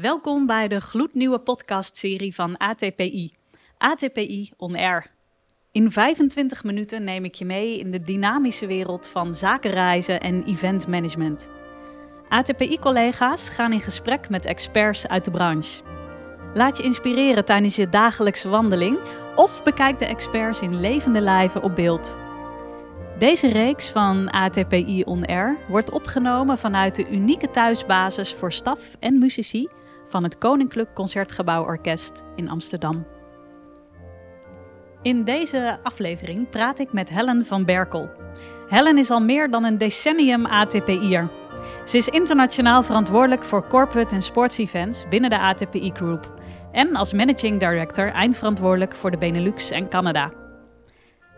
Welkom bij de gloednieuwe podcastserie van ATPI. ATPI On Air. In 25 minuten neem ik je mee in de dynamische wereld van zakenreizen en eventmanagement. ATPI-collega's gaan in gesprek met experts uit de branche. Laat je inspireren tijdens je dagelijkse wandeling of bekijk de experts in levende lijven op beeld. Deze reeks van ATPI On Air wordt opgenomen vanuit de unieke thuisbasis voor staf en muzici van het Koninklijk Concertgebouw Orkest in Amsterdam. In deze aflevering praat ik met Helen van Berkel. Helen is al meer dan een decennium ATPI'er. Ze is internationaal verantwoordelijk voor corporate en sports-events binnen de ATPI Group en als managing director eindverantwoordelijk voor de Benelux en Canada.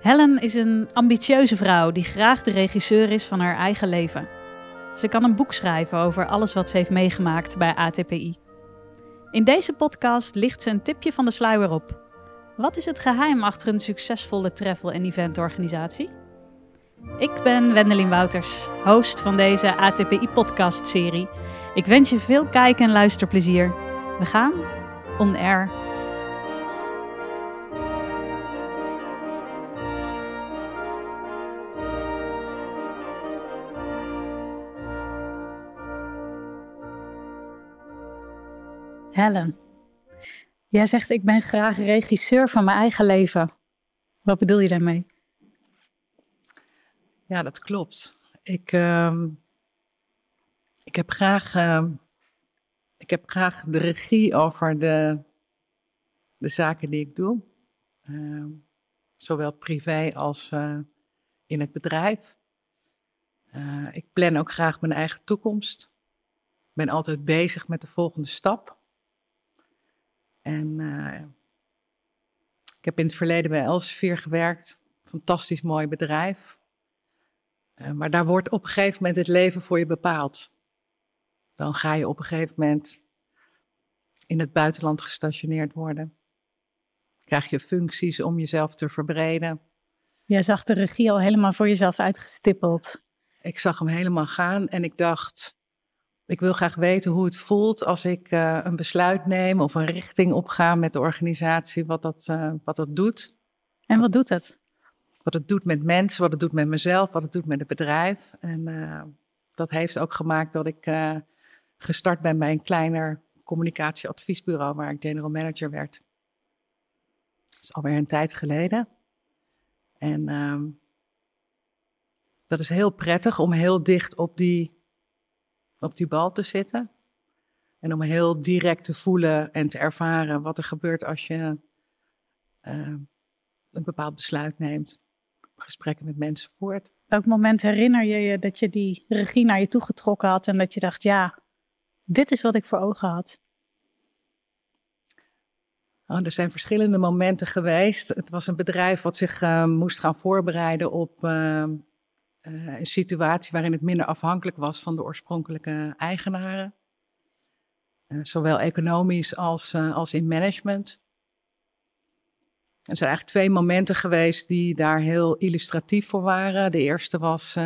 Helen is een ambitieuze vrouw die graag de regisseur is van haar eigen leven. Ze kan een boek schrijven over alles wat ze heeft meegemaakt bij ATPI. In deze podcast licht ze een tipje van de sluier op. Wat is het geheim achter een succesvolle travel- en eventorganisatie? Ik ben Wendelin Wouters, host van deze ATPI-podcast-serie. Ik wens je veel kijk- en luisterplezier. We gaan on air. Helen, jij zegt ik ben graag regisseur van mijn eigen leven. Wat bedoel je daarmee? Ja, dat klopt. Ik, uh, ik, heb graag, uh, ik heb graag de regie over de, de zaken die ik doe. Uh, zowel privé als uh, in het bedrijf. Uh, ik plan ook graag mijn eigen toekomst. Ik ben altijd bezig met de volgende stap. En uh, ik heb in het verleden bij Elsevier gewerkt. Fantastisch mooi bedrijf. Uh, maar daar wordt op een gegeven moment het leven voor je bepaald. Dan ga je op een gegeven moment in het buitenland gestationeerd worden. Krijg je functies om jezelf te verbreden. Jij zag de regie al helemaal voor jezelf uitgestippeld. Ik zag hem helemaal gaan en ik dacht, ik wil graag weten hoe het voelt als ik uh, een besluit neem of een richting opga met de organisatie, wat dat, uh, wat dat doet. En wat doet het? Wat het doet met mensen, wat het doet met mezelf, wat het doet met het bedrijf. En uh, dat heeft ook gemaakt dat ik gestart ben bij een kleiner communicatieadviesbureau waar ik general manager werd. Dat is alweer een tijd geleden. En ehm, dat is heel prettig om heel dicht op die op die bal te zitten. En om heel direct te voelen en te ervaren wat er gebeurt als je uh, een bepaald besluit neemt. Gesprekken met mensen voert. Welk moment herinner je je dat je die regie naar je toe getrokken had en dat je dacht, ja, dit is wat ik voor ogen had? Oh, er zijn verschillende momenten geweest. Het was een bedrijf wat zich uh, moest gaan voorbereiden op uh, uh, een situatie waarin het minder afhankelijk was van de oorspronkelijke eigenaren. Uh, zowel economisch als, uh, als in management. Er zijn eigenlijk twee momenten geweest die daar heel illustratief voor waren. De eerste was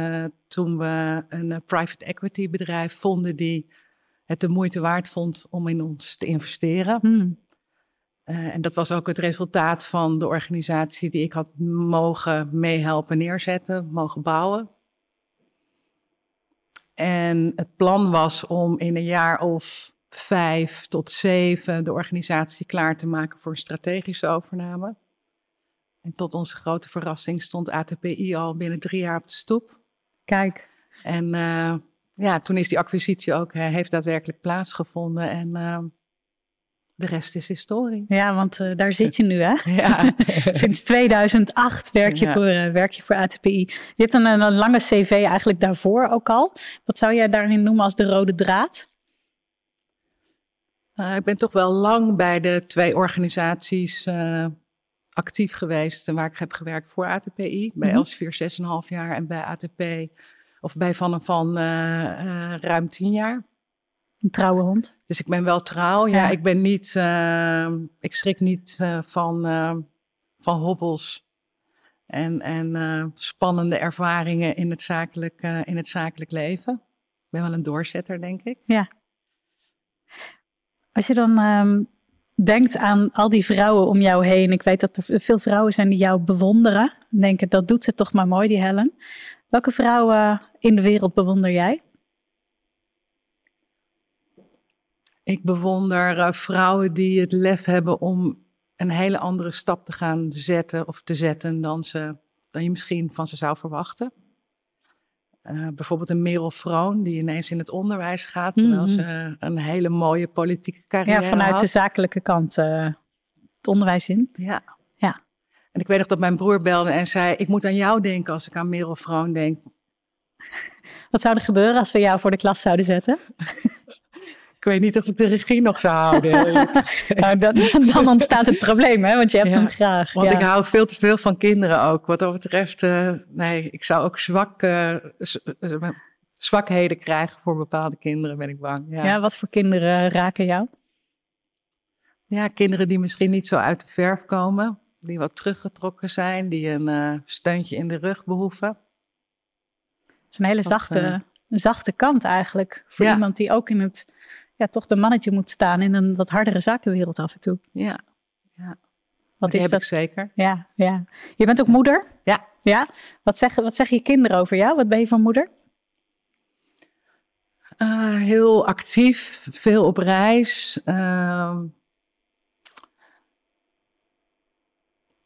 toen we een private equity bedrijf vonden die het de moeite waard vond om in ons te investeren. Hmm. En dat was ook het resultaat van de organisatie die ik had mogen meehelpen neerzetten, mogen bouwen. En het plan was om in een jaar of vijf tot zeven de organisatie klaar te maken voor een strategische overname. En tot onze grote verrassing stond ATPI al binnen drie jaar op de stoep. Kijk. En uh, ja, toen is die acquisitie ook, uh, heeft daadwerkelijk plaatsgevonden. En de rest is historie. Ja, want uh, daar zit je nu, hè? Ja. Sinds 2008 werk je, ja. voor, uh, werk je voor ATPI. Je hebt een, een, lange cv eigenlijk daarvoor ook al. Wat zou jij daarin noemen als de rode draad? Uh, ik ben toch wel lang bij de twee organisaties actief geweest waar ik heb gewerkt voor ATPI. Bij mm-hmm. Elsevier 6,5 jaar en bij ATP, of bij Van en Van ruim 10 jaar. Een trouwe hond. Dus ik ben wel trouw. Ja, ja. ik ben niet, uh, ik schrik niet uh, van, uh, van hobbels en, en spannende ervaringen in het, zakelijk, in het zakelijk leven. Ik ben wel een doorzetter, denk ik. Ja. Als je dan ehm, denkt aan al die vrouwen om jou heen. Ik weet dat er veel vrouwen zijn die jou bewonderen. Denken, dat doet ze toch maar mooi, die Helen. Welke vrouwen in de wereld bewonder jij? Ik bewonder uh, vrouwen die het lef hebben om een hele andere stap te gaan zetten of te zetten dan, ze, dan je misschien van ze zou verwachten. Uh, bijvoorbeeld een Merel Vroon, die ineens in het onderwijs gaat, terwijl mm -hmm. ze een hele mooie politieke carrière Ja, vanuit had. de zakelijke kant uh, het onderwijs in. Ja. ja. En ik weet nog dat mijn broer belde en zei, ik moet aan jou denken als ik aan Merel Vroon denk. Wat zou er gebeuren als we jou voor de klas zouden zetten? Ik weet niet of ik de regie nog zou houden. nou, dan, dan, ontstaat het probleem, hè? want je hebt ja, hem graag. Want ja. ik hou veel te veel van kinderen ook. Wat dat betreft, uh, nee, ik zou ook zwak, uh, zwakheden krijgen voor bepaalde kinderen, ben ik bang. Ja, ja wat voor kinderen raken jou? Ja, kinderen die misschien niet zo uit de verf komen, die wat teruggetrokken zijn, die een uh, steuntje in de rug behoeven. Het is een hele zachte, zachte kant eigenlijk voor iemand die ook in het ja, toch de mannetje moet staan in een wat hardere zakenwereld af en toe. Ja, ja. Wat is heb dat? ik zeker. Ja, ja. Je bent ook moeder? Ja. Ja? Wat zeggen, wat zeggen je kinderen over jou? Wat ben je van moeder? Uh, heel actief, veel op reis. Uh,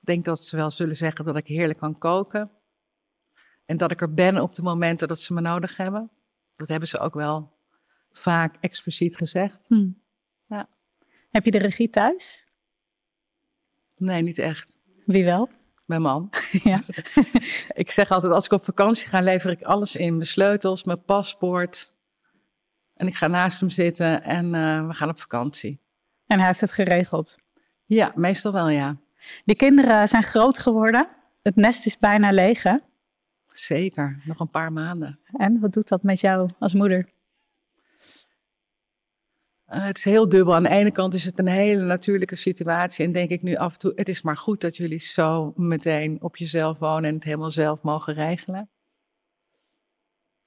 ik denk dat ze wel zullen zeggen dat ik heerlijk kan koken. En dat ik er ben op de momenten dat ze me nodig hebben. Dat hebben ze ook wel vaak expliciet gezegd. Hm. Ja. Heb je de regie thuis? Nee, niet echt. Wie wel? Mijn man. ja. ik zeg altijd, als ik op vakantie ga, lever ik alles in. Mijn sleutels, mijn paspoort. En ik ga naast hem zitten en uh, we gaan op vakantie. En hij heeft het geregeld? Ja, meestal wel, ja. Die kinderen zijn groot geworden. Het nest is bijna leeg, hè? Zeker, nog een paar maanden. En wat doet dat met jou als moeder? Uh, het is heel dubbel. Aan de ene kant is het een hele natuurlijke situatie. En denk ik nu af en toe, het is maar goed dat jullie zo meteen op jezelf wonen en het helemaal zelf mogen regelen.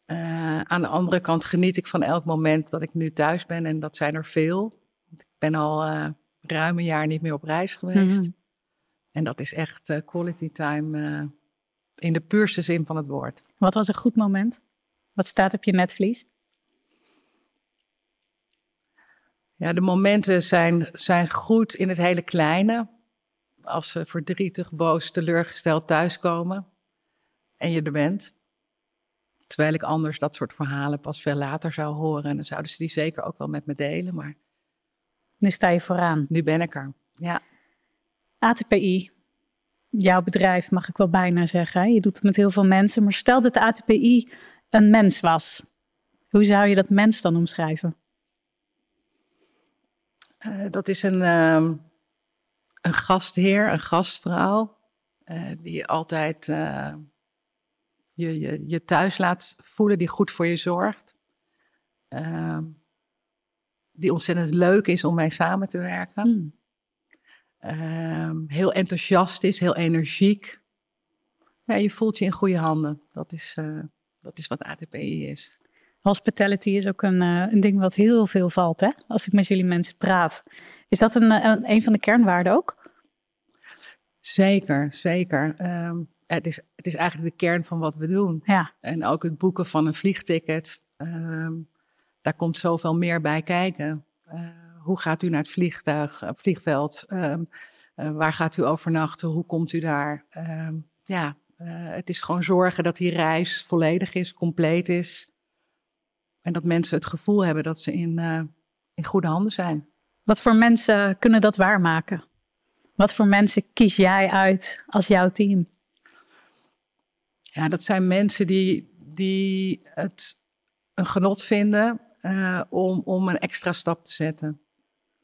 Uh, aan de andere kant geniet ik van elk moment dat ik nu thuis ben. En dat zijn er veel. Ik ben al uh, ruim een jaar niet meer op reis geweest. Mhm. En dat is echt quality time in de puurste zin van het woord. Wat was een goed moment? Wat staat op je netvlies? Ja, de momenten zijn, zijn goed in het hele kleine. Als ze verdrietig, boos, teleurgesteld thuiskomen en je er bent. Terwijl ik anders dat soort verhalen pas veel later zou horen. En dan zouden ze die zeker ook wel met me delen. Maar nu sta je vooraan. Nu ben ik er, ja. ATPI, jouw bedrijf mag ik wel bijna zeggen. Je doet het met heel veel mensen. Maar stel dat de ATPI een mens was. Hoe zou je dat mens dan omschrijven? Uh, dat is een, um, een gastheer, een gastvrouw, uh, die altijd uh, je, je, je thuis laat voelen, die goed voor je zorgt. Ehm, die ontzettend leuk is om mee samen te werken. Mm. heel enthousiast is, heel energiek. Ja, je voelt je in goede handen. Dat is, dat is wat ATPI is. Hospitality is ook een, uh, een ding wat heel veel valt, hè? Als ik met jullie mensen praat. Is dat een, een, een van de kernwaarden ook? Zeker, zeker. Um, het, is, het is eigenlijk de kern van wat we doen. Ja. En ook het boeken van een vliegticket. Um, daar komt zoveel meer bij kijken. Uh, hoe gaat u naar het vliegtuig, vliegveld? Um, waar gaat u overnachten? Hoe komt u daar? ja, het is gewoon zorgen dat die reis volledig is, compleet is. En dat mensen het gevoel hebben dat ze in, uh, in goede handen zijn. Wat voor mensen kunnen dat waarmaken? Wat voor mensen kies jij uit als jouw team? Ja, dat zijn mensen die, die het een genot vinden uh, om, om een extra stap te zetten.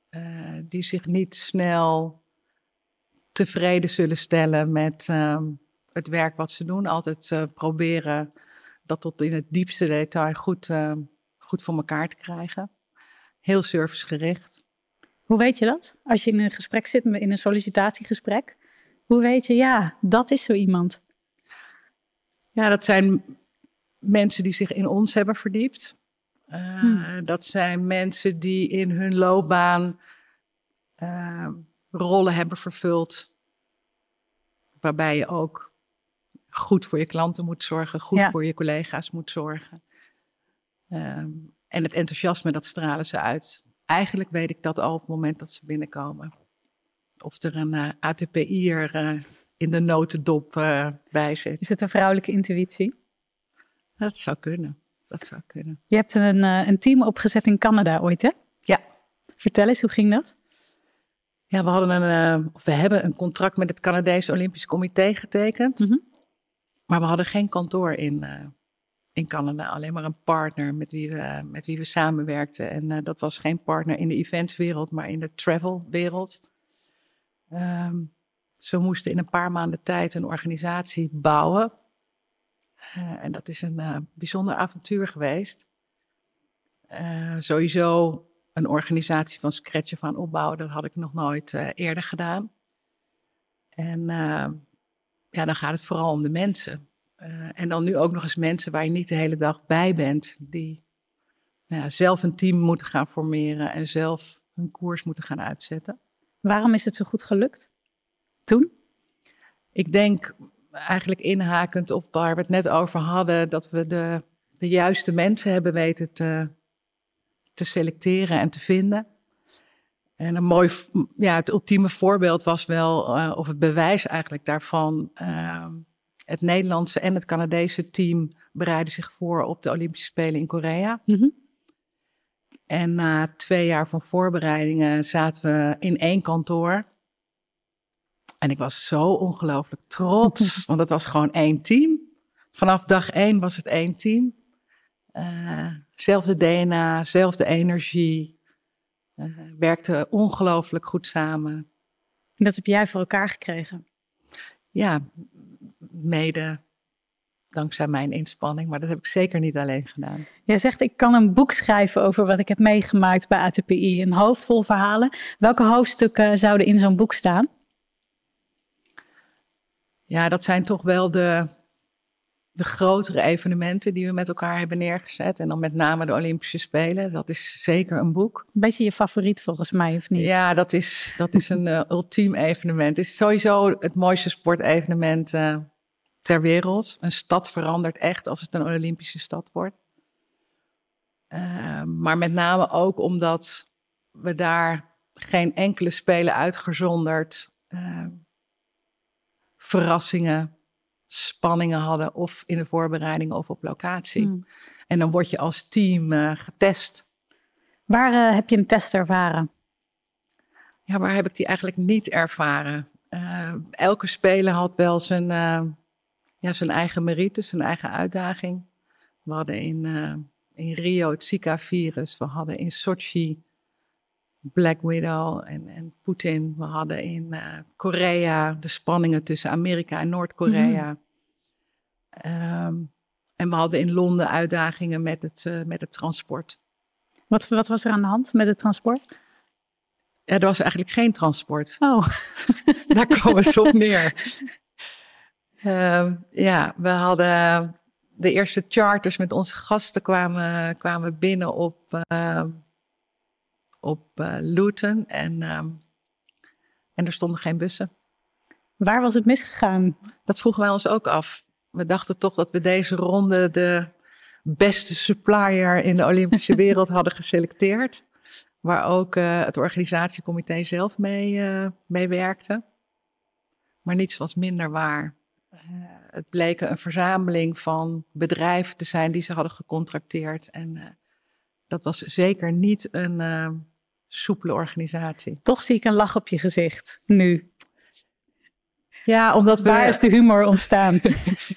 Uh, die zich niet snel tevreden zullen stellen met uh, het werk wat ze doen. Altijd proberen dat tot in het diepste detail goed, uh, goed voor elkaar te krijgen. Heel servicegericht. Hoe weet je dat? Als je in een gesprek zit, in een sollicitatiegesprek. Hoe weet je, ja, dat is zo iemand? Ja, dat zijn mensen die zich in ons hebben verdiept. Uh, Hmm. Dat zijn mensen die in hun loopbaan uh, rollen hebben vervuld. Waarbij je ook goed voor je klanten moet zorgen, goed Ja. voor je collega's moet zorgen. Um, en het enthousiasme, dat stralen ze uit. Eigenlijk weet ik dat al op het moment dat ze binnenkomen. Of er een uh, ATPI'er uh, in de notendop uh, bij zit. Is het een vrouwelijke intuïtie? Dat zou kunnen. Dat zou kunnen. Je hebt een, een team opgezet in Canada ooit, hè? Ja. Vertel eens, hoe ging dat? Ja, we, hadden een, we hebben een contract met het Canadese Olympisch Comité getekend. Mm -hmm. Maar we hadden geen kantoor in, uh, in Canada. Alleen maar een partner met wie we, met wie we samenwerkten. En uh, dat was geen partner in de eventswereld, maar in de travelwereld. Um, ze moesten in een paar maanden tijd een organisatie bouwen. Uh, en dat is een bijzonder avontuur geweest. Sowieso een organisatie van scratch van opbouwen, dat had ik nog nooit eerder gedaan. En uh, ja, dan gaat het vooral om de mensen. Uh, en dan nu ook nog eens mensen waar je niet de hele dag bij bent, die nou ja, zelf een team moeten gaan formeren en zelf hun koers moeten gaan uitzetten. Waarom is het zo goed gelukt? Toen? Ik denk eigenlijk inhakend op waar we het net over hadden, dat we de, de juiste mensen hebben weten te, te selecteren en te vinden. En een mooi, ja, het ultieme voorbeeld was wel, uh, of het bewijs eigenlijk daarvan. Uh, het Nederlandse en het Canadese team bereiden zich voor op de Olympische Spelen in Korea. Mm -hmm. En na twee jaar van voorbereidingen zaten we in één kantoor. En ik was zo ongelooflijk trots, want het was gewoon één team. Vanaf dag één was het één team. Uh, zelfde DNA, zelfde energie. Uh, werkte ongelooflijk goed samen. En dat heb jij voor elkaar gekregen? Ja, mede dankzij mijn inspanning, maar dat heb ik zeker niet alleen gedaan. Jij zegt, ik kan een boek schrijven over wat ik heb meegemaakt bij ATPI. Een hoofd vol verhalen. Welke hoofdstukken zouden in zo'n boek staan? Ja, dat zijn toch wel de, de grotere evenementen die we met elkaar hebben neergezet. En dan met name de Olympische Spelen. Dat is zeker een boek. Een beetje je favoriet volgens mij, of niet? Ja, dat is, dat is een uh, ultiem evenement. Het is sowieso het mooiste sportevenement uh, ter wereld. Een stad verandert echt als het een Olympische stad wordt. Uh, maar met name ook omdat we daar geen enkele spelen uitgezonderd verrassingen, spanningen hadden, of in de voorbereiding of op locatie. Hmm. En dan word je als team uh, getest. Waar uh, heb je een test ervaren? Ja, waar heb ik die eigenlijk niet ervaren? Uh, elke speler had wel zijn, ja, zijn eigen merites, zijn eigen uitdaging. We hadden in, in Rio het Zika-virus, we hadden in Sochi Black Widow en, en Poetin. We hadden in uh, Korea de spanningen tussen Amerika en Noord-Korea. Mm. Um, en we hadden in Londen uitdagingen met het, uh, met het transport. Wat, wat was er aan de hand met het transport? Ja, er was eigenlijk geen transport. Oh. Daar komen ze op neer. Um, ja, we hadden de eerste charters met onze gasten kwamen, kwamen binnen op... Uh, op uh, Luton en, um, en er stonden geen bussen. Waar was het misgegaan? Dat vroegen wij ons ook af. We dachten toch dat we deze ronde de beste supplier in de Olympische wereld hadden geselecteerd. Waar ook uh, het organisatiecomité zelf mee, uh, mee werkte. Maar niets was minder waar. Uh, het bleek een verzameling van bedrijven te zijn die ze hadden gecontracteerd. En dat was zeker niet een soepele organisatie. Toch zie ik een lach op je gezicht, nu. Ja, omdat we... Waar is de humor ontstaan?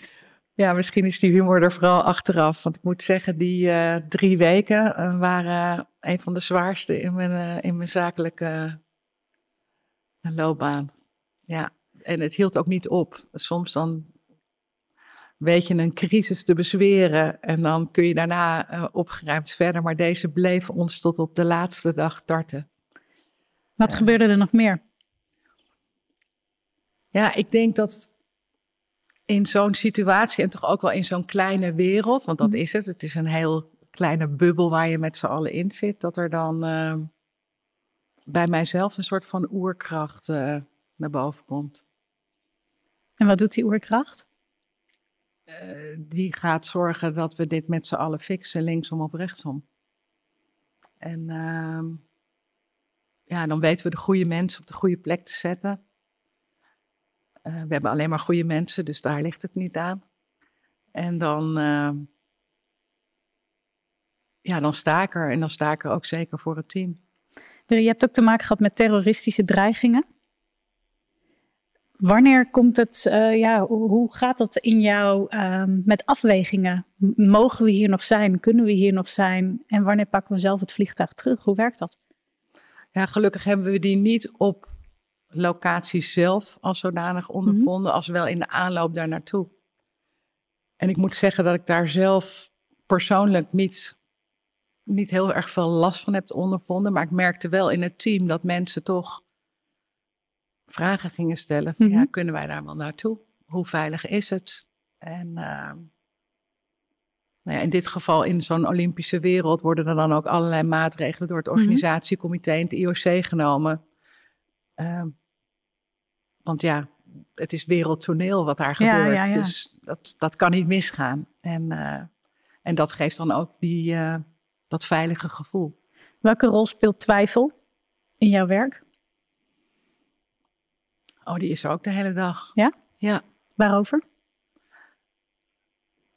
ja, misschien is die humor er vooral achteraf. Want ik moet zeggen, die uh, drie weken uh, waren een van de zwaarste in mijn, in mijn zakelijke loopbaan. Ja, en het hield ook niet op. Soms dan weet je een crisis te bezweren en dan kun je daarna uh, opgeruimd verder. Maar deze bleef ons tot op de laatste dag tarten. Wat gebeurde er nog meer? Ja, ik denk dat in zo'n situatie en toch ook wel in zo'n kleine wereld, want dat is het. Het is een heel kleine bubbel waar je met z'n allen in zit, dat er dan uh, bij mijzelf een soort van oerkracht uh, naar boven komt. En wat doet die oerkracht? Uh, die gaat zorgen dat we dit met z'n allen fixen, linksom of rechtsom. En ehm, ja, dan weten we de goede mensen op de goede plek te zetten. we hebben alleen maar goede mensen, dus daar ligt het niet aan. En dan, ehm, ja, dan sta ik er. En dan sta ik er ook zeker voor het team. Je hebt ook te maken gehad met terroristische dreigingen. Wanneer komt het, uh, ja, hoe gaat dat in jou uh, met afwegingen? Mogen we hier nog zijn? Kunnen we hier nog zijn? En wanneer pakken we zelf het vliegtuig terug? Hoe werkt dat? Ja, gelukkig hebben we die niet op locatie zelf als zodanig ondervonden, mm -hmm. als wel in de aanloop daar naartoe. En ik moet zeggen dat ik daar zelf persoonlijk niet, niet heel erg veel last van heb ondervonden. Maar ik merkte wel in het team dat mensen toch vragen gingen stellen. Van, mm -hmm. Ja, kunnen wij daar wel naartoe? Hoe veilig is het? En uh, nou ja, in dit geval in zo'n Olympische wereld worden er dan ook allerlei maatregelen door het organisatiecomité en het IOC genomen. Uh, want ja, het is wereldtoneel wat daar gebeurt. Ja, ja, ja. Dus dat, dat kan niet misgaan. En, uh, en dat geeft dan ook die, uh, dat veilige gevoel. Welke rol speelt twijfel in jouw werk? Oh, die is er ook de hele dag. Ja? Ja. Waarover?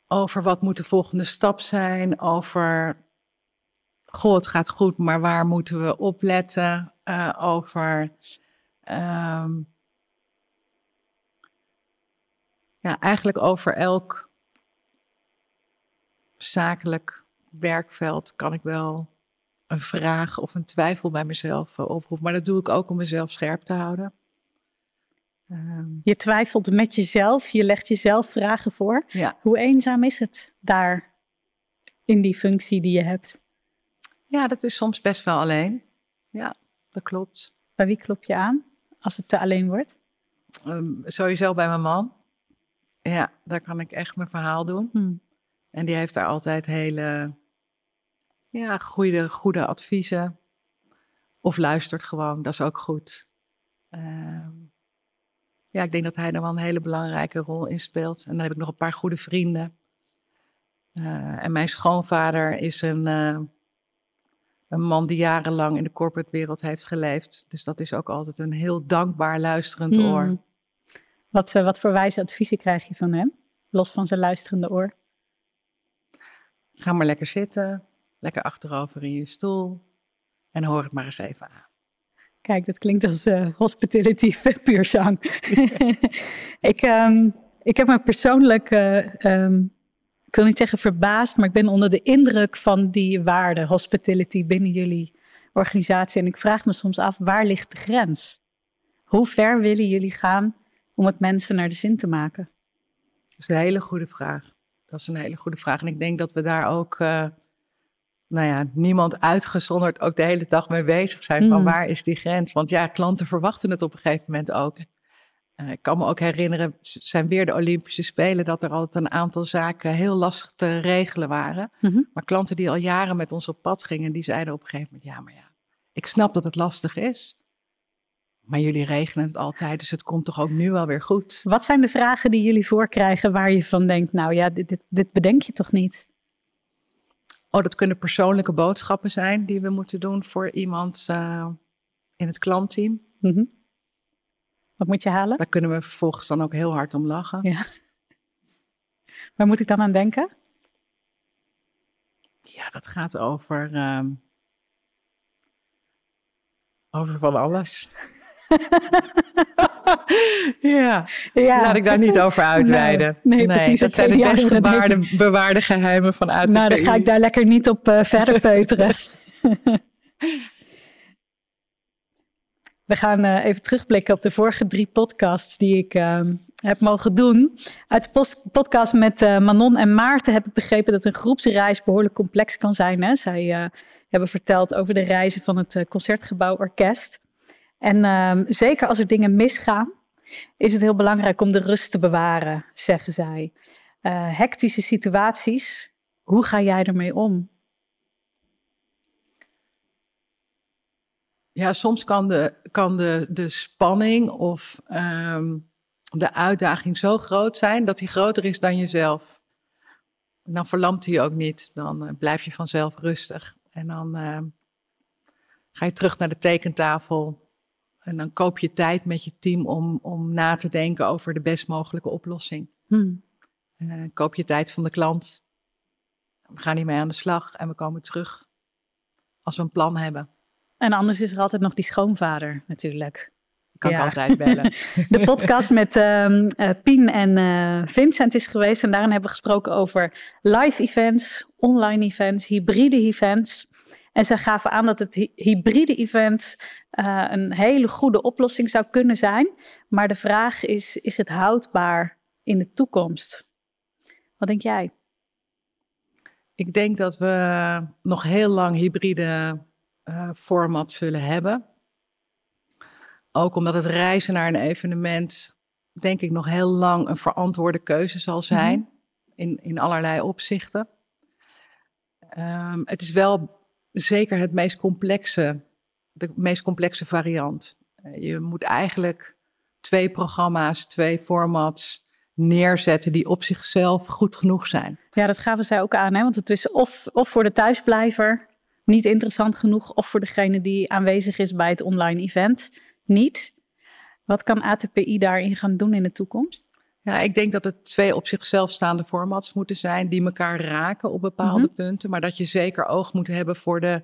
Over wat moet de volgende stap zijn. Over, goh, het gaat goed, maar waar moeten we opletten? Uh, over... Um, ja, eigenlijk over elk zakelijk werkveld kan ik wel een vraag of een twijfel bij mezelf uh, oproepen. Maar dat doe ik ook om mezelf scherp te houden. Um, je twijfelt met jezelf, je legt jezelf vragen voor. Ja. Hoe eenzaam is het daar in die functie die je hebt? Ja, dat is soms best wel alleen. Ja, dat klopt. Bij wie klop je aan als het te alleen wordt? Um, sowieso bij mijn man. Ja, daar kan ik echt mijn verhaal doen. Hmm. En die heeft daar altijd hele ja, goede, goede adviezen. Of luistert gewoon, dat is ook goed. Uh, ja, ik denk dat hij er wel een hele belangrijke rol in speelt. En dan heb ik nog een paar goede vrienden. Uh, en mijn schoonvader is een, uh, een man die jarenlang in de corporate wereld heeft geleefd. Dus dat is ook altijd een heel dankbaar luisterend Hmm. oor. Wat, uh, wat voor wijze adviezen krijg je van hem? Los van zijn luisterende oor. Ga maar lekker zitten. Lekker achterover in je stoel. En hoor het maar eens even aan. Kijk, dat klinkt als uh, hospitality puur ik, um, ik heb me persoonlijk, uh, ik wil niet zeggen verbaasd, maar ik ben onder de indruk van die waarde, hospitality, binnen jullie organisatie. En ik vraag me soms af, waar ligt de grens? Hoe ver willen jullie gaan om het mensen naar de zin te maken? Dat is een hele goede vraag. Dat is een hele goede vraag. En ik denk dat we daar ook, uh, nou ja, niemand uitgezonderd ook de hele dag mee bezig zijn. Mm. Van waar is die grens? Want ja, klanten verwachten het op een gegeven moment ook. Uh, ik kan me ook herinneren, zijn weer de Olympische Spelen, dat er altijd een aantal zaken heel lastig te regelen waren. Mm -hmm. Maar klanten die al jaren met ons op pad gingen, die zeiden op een gegeven moment, ja, maar ja, ik snap dat het lastig is. Maar jullie regelen het altijd, dus het komt toch ook nu wel weer goed. Wat zijn de vragen die jullie voorkrijgen waar je van denkt, nou ja, dit, dit, dit bedenk je toch niet? Oh, dat kunnen persoonlijke boodschappen zijn die we moeten doen voor iemand uh, in het klantteam. Mm -hmm. Wat moet je halen? Daar kunnen we vervolgens dan ook heel hard om lachen. Ja. Waar moet ik dan aan denken? Ja, dat gaat over, um, over van alles. ja. ja, laat ik daar niet over uitweiden. Nee, nee, nee precies. Dat zijn de best gebaarde, bewaarde geheimen van ATP. Nou, dan ga ik daar lekker niet op uh, verder peuteren. We gaan uh, even terugblikken op de vorige drie podcasts die ik uh, heb mogen doen. Uit de podcast met uh, Manon en Maarten heb ik begrepen dat een groepsreis behoorlijk complex kan zijn. Hè? Zij hebben verteld over de reizen van het Concertgebouw Orkest. En ehm, zeker als er dingen misgaan, is het heel belangrijk om de rust te bewaren, zeggen zij. Uh, hectische situaties, hoe ga jij ermee om? Ja, soms kan de, kan de, de spanning of ehm, de uitdaging zo groot zijn dat die groter is dan jezelf. Dan verlamt hij ook niet. Dan eh, blijf je vanzelf rustig. En dan ehm, ga je terug naar de tekentafel en dan koop je tijd met je team om, om na te denken over de best mogelijke oplossing. Hmm. Uh, koop je tijd van de klant. We gaan hiermee aan de slag en we komen terug als we een plan hebben. En anders is er altijd nog die schoonvader natuurlijk. Kan ik altijd bellen. De podcast met um, uh, Pien en uh, Vincent is geweest. En daarin hebben we gesproken over live events, online events, hybride events. En ze gaven aan dat het hybride event uh, een hele goede oplossing zou kunnen zijn. Maar de vraag is, is het houdbaar in de toekomst? Wat denk jij? Ik denk dat we nog heel lang hybride uh, format zullen hebben. Ook omdat het reizen naar een evenement, denk ik, nog heel lang een verantwoorde keuze zal zijn. Mm -hmm. in, in allerlei opzichten. Um, het is wel zeker het meest complexe, de meest complexe variant. Uh, je moet eigenlijk twee programma's, twee formats neerzetten die op zichzelf goed genoeg zijn. Ja, dat gaven zij ook aan, hè? want het is of, of voor de thuisblijver niet interessant genoeg, of voor degene die aanwezig is bij het online event niet. Wat kan ATPI daarin gaan doen in de toekomst? Ja, ik denk dat het twee op zichzelf staande formats moeten zijn die elkaar raken op bepaalde mm -hmm. punten, maar dat je zeker oog moet hebben voor de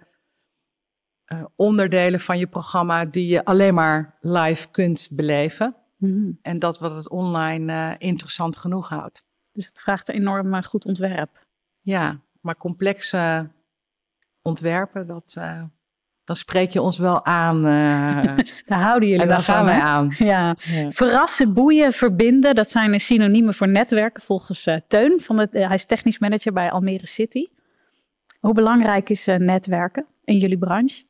uh, onderdelen van je programma die je alleen maar live kunt beleven. Mm -hmm. En dat wat het online uh, interessant genoeg houdt. Dus het vraagt een enorm uh, goed ontwerp. Ja, maar complexe ontwerpen, dat, uh, dan spreek je ons wel aan. Uh, daar houden jullie en daar gaan van, wij aan. Ja. ja. Verrassen, boeien, verbinden, dat zijn synoniemen voor netwerken volgens uh, Teun. Van het, hij is technisch manager bij Almere City. Hoe belangrijk is netwerken in jullie branche?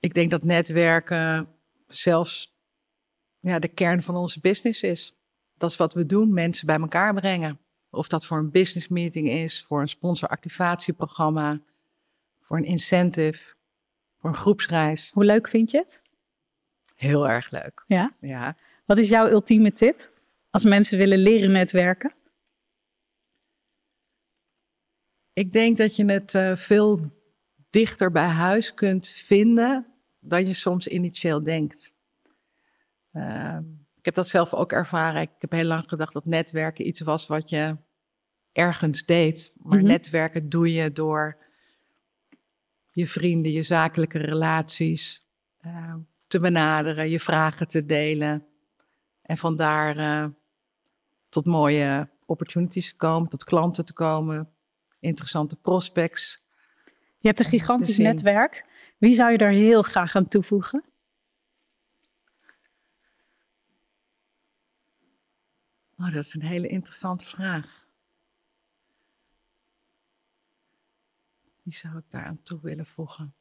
Ik denk dat netwerken zelfs ja, de kern van onze business is. Dat is wat we doen, mensen bij elkaar brengen. Of dat voor een business meeting is, voor een sponsoractivatieprogramma, voor een incentive, voor een groepsreis. Hoe leuk vind je het? Heel erg leuk. Ja? Ja. Wat is jouw ultieme tip als mensen willen leren netwerken? Ik denk dat je het uh, veel dichter bij huis kunt vinden dan je soms initieel denkt. Uh, ik heb dat zelf ook ervaren. Ik heb heel lang gedacht dat netwerken iets was wat je ergens deed. Maar mm -hmm. netwerken doe je door je vrienden, je zakelijke relaties uh, te benaderen, je vragen te delen. En vandaar uh, tot mooie opportunities te komen, tot klanten te komen, interessante prospects. Je hebt een gigantisch netwerk. Wie zou je daar heel graag aan toevoegen? Oh, dat is een hele interessante vraag. Wie zou ik daar aan toe willen voegen?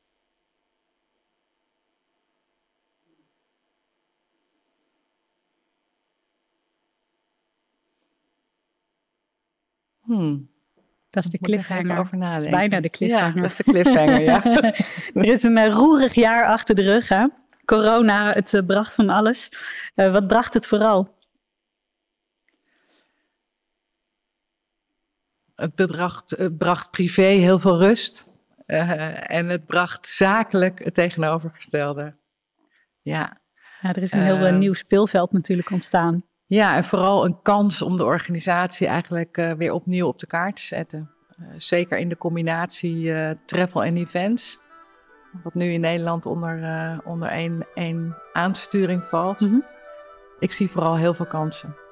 Hmm. Dat is de cliffhanger. Over dat is bijna de cliffhanger. Ja, dat is de cliffhanger, ja. er is een uh, roerig jaar achter de rug, hè? Corona, het uh, bracht van alles. Uh, wat bracht het vooral? Het, het bracht privé heel veel rust. Uh, en het bracht zakelijk het tegenovergestelde. Ja. ja er is een heel uh, nieuw speelveld natuurlijk ontstaan. Ja, en vooral een kans om de organisatie eigenlijk uh, weer opnieuw op de kaart te zetten. zeker in de combinatie travel en events. Wat nu in Nederland onder, onder één, één aansturing valt. Mm -hmm. Ik zie vooral heel veel kansen.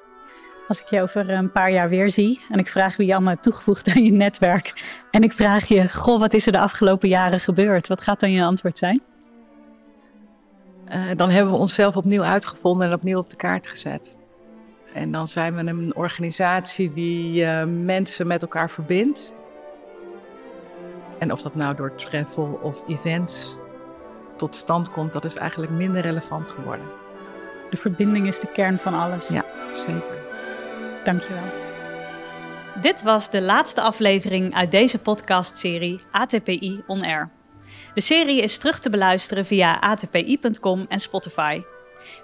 Als ik je over een paar jaar weer zie en ik vraag wie je allemaal toegevoegd aan je netwerk. En ik vraag je, goh, wat is er de afgelopen jaren gebeurd? Wat gaat dan je antwoord zijn? Uh, dan hebben we onszelf opnieuw uitgevonden en opnieuw op de kaart gezet. En dan zijn we een organisatie die uh, mensen met elkaar verbindt. En of dat nou door travel of events tot stand komt, dat is eigenlijk minder relevant geworden. De verbinding is de kern van alles. Ja, zeker. Dankjewel. Dit was de laatste aflevering uit deze podcastserie ATPI On Air. De serie is terug te beluisteren via atpi.com en Spotify.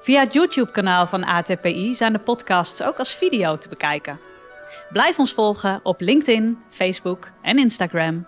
Via het YouTube-kanaal van ATPI zijn de podcasts ook als video te bekijken. Blijf ons volgen op LinkedIn, Facebook en Instagram.